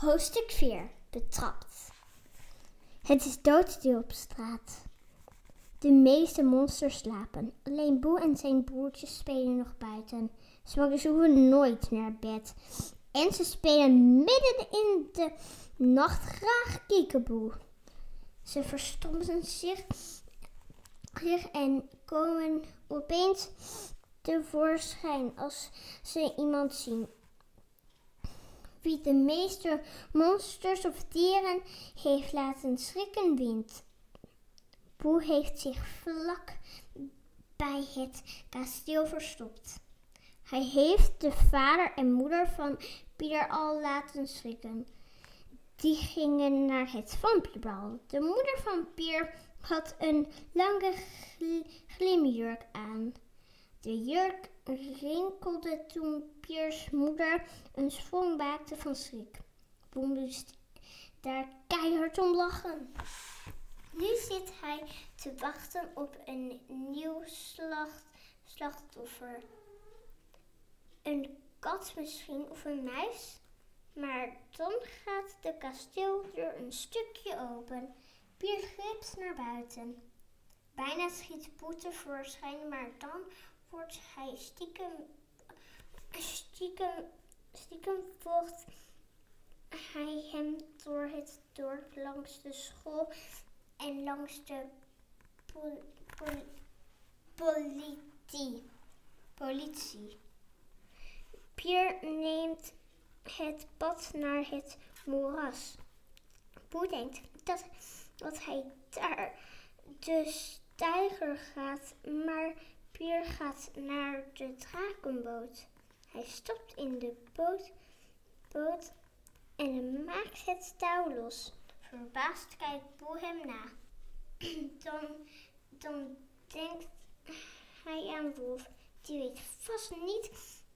Hoofdstuk 4. Betrapt. Het is doodstil op straat. De meeste monsters slapen. Alleen Boe en zijn broertjes spelen nog buiten. Ze hoeven nooit naar bed. En ze spelen midden in de nacht graag kiekeboe. Ze verstommen zich en komen opeens tevoorschijn als ze iemand zien wie de meeste monsters of dieren heeft laten schrikken wint. Boe heeft zich vlak bij het kasteel verstopt. Hij heeft de vader en moeder van Pieter al laten schrikken. Die gingen naar het vampierbal. De moeder van Pier had een lange glimjurk aan. De jurk rinkelde toen Piers moeder een sprong maakte van schrik. Boem moest daar keihard om lachen. Nu zit hij te wachten op een nieuw slacht, slachtoffer. Een kat misschien of een muis. Maar dan gaat de kasteeldeur een stukje open. Pier glipt naar buiten. Bijna schiet Boete voorschijn, maar dan wordt hij stiekem, stiekem, stiekem volgt hij hem door het dorp langs de school en langs de pol, pol, politie. politie. Pier neemt het pad naar het moeras. Boe denkt dat, dat hij daar de steiger gaat, maar Pier gaat naar de drakenboot. Hij stopt in de boot, boot en maakt het touw los. Verbaasd kijkt Boe hem na. dan, dan denkt hij aan Wolf. Die weet vast niet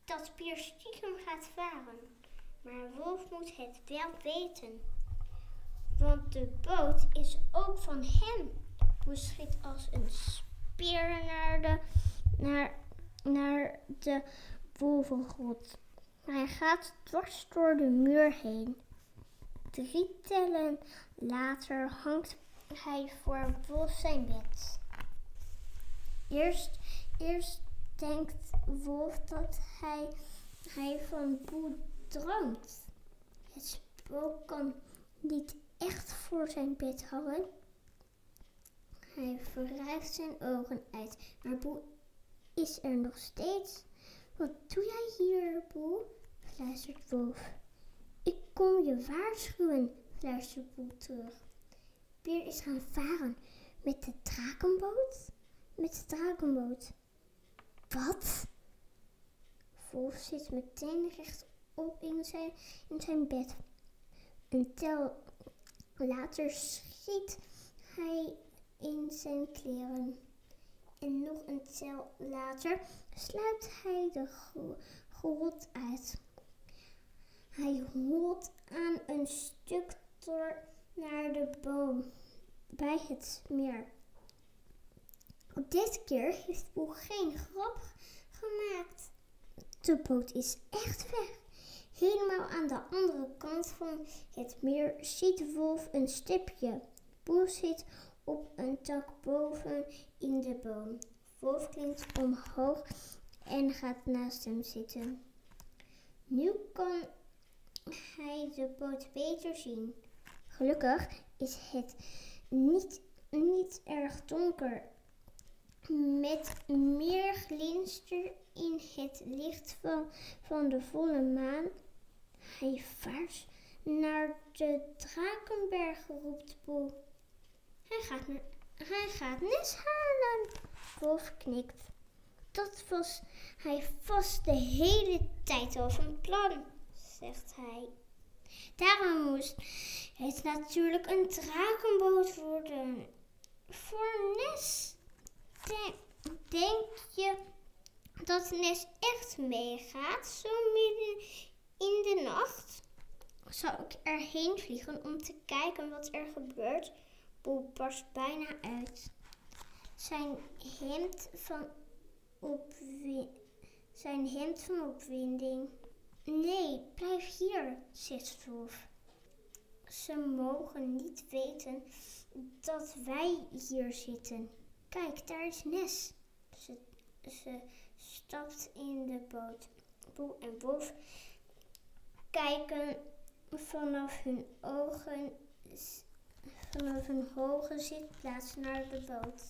dat Pier stiekem gaat varen. Maar Wolf moet het wel weten. Want de boot is ook van hem. Boe schiet als een speer naar de naar, naar de wolvengrot. Hij gaat dwars door de muur heen. Drie tellen later hangt hij voor Wolf zijn bed. Eerst, eerst denkt Wolf dat hij, hij van Boe droomt. Het spook kan niet echt voor zijn bed hangen. Hij wrijft zijn ogen uit, maar Boe is er nog steeds. Wat doe jij hier, Boe? fluistert Wolf. Ik kom je waarschuwen, fluistert Boe terug. Pier is gaan varen met de drakenboot? Met de drakenboot. Wat? Wolf zit meteen rechtop in zijn, in zijn bed. Een tel later schiet hij zijn kleren en nog een tel later sluit hij de grot uit. Hij holt aan een stuk door naar de boom bij het meer. Dit keer heeft Boel geen grap gemaakt. De boot is echt weg. Helemaal aan de andere kant van het meer ziet Wolf een stipje. Boel zit op een tak boven in de boom. Wolf klinkt omhoog en gaat naast hem zitten. Nu kan hij de boot beter zien. Gelukkig is het niet, niet erg donker. Met meer glinster in het licht van, van de volle maan. Hij vaart naar de Drakenberg, roept Boel. Hij gaat, hij gaat halen. Wolf knikt. Dat was hij vast de hele tijd al van plan, zegt hij. Daarom moest het natuurlijk een drakenboot worden. Voor Nes. Denk, je dat Nes echt meegaat, zo midden in de nacht? Zou ik erheen vliegen om te kijken wat er gebeurt? Boel barst bijna uit. Zijn hemd van, zijn hemd van opwinding. Nee, blijf hier, zegt Wolf. Ze mogen niet weten dat wij hier zitten. Kijk, daar is Nes. Ze, ze stapt in de boot. Boe en Boef kijken vanaf hun ogen, vanaf hun hoge zitplaats naar de boot.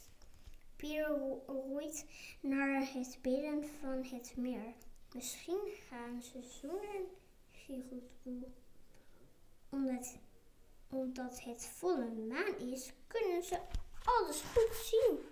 Pier roeit naar het midden van het meer. Misschien gaan ze zoenen, giechelt Boe. Omdat, omdat het volle maan is, kunnen ze alles goed zien.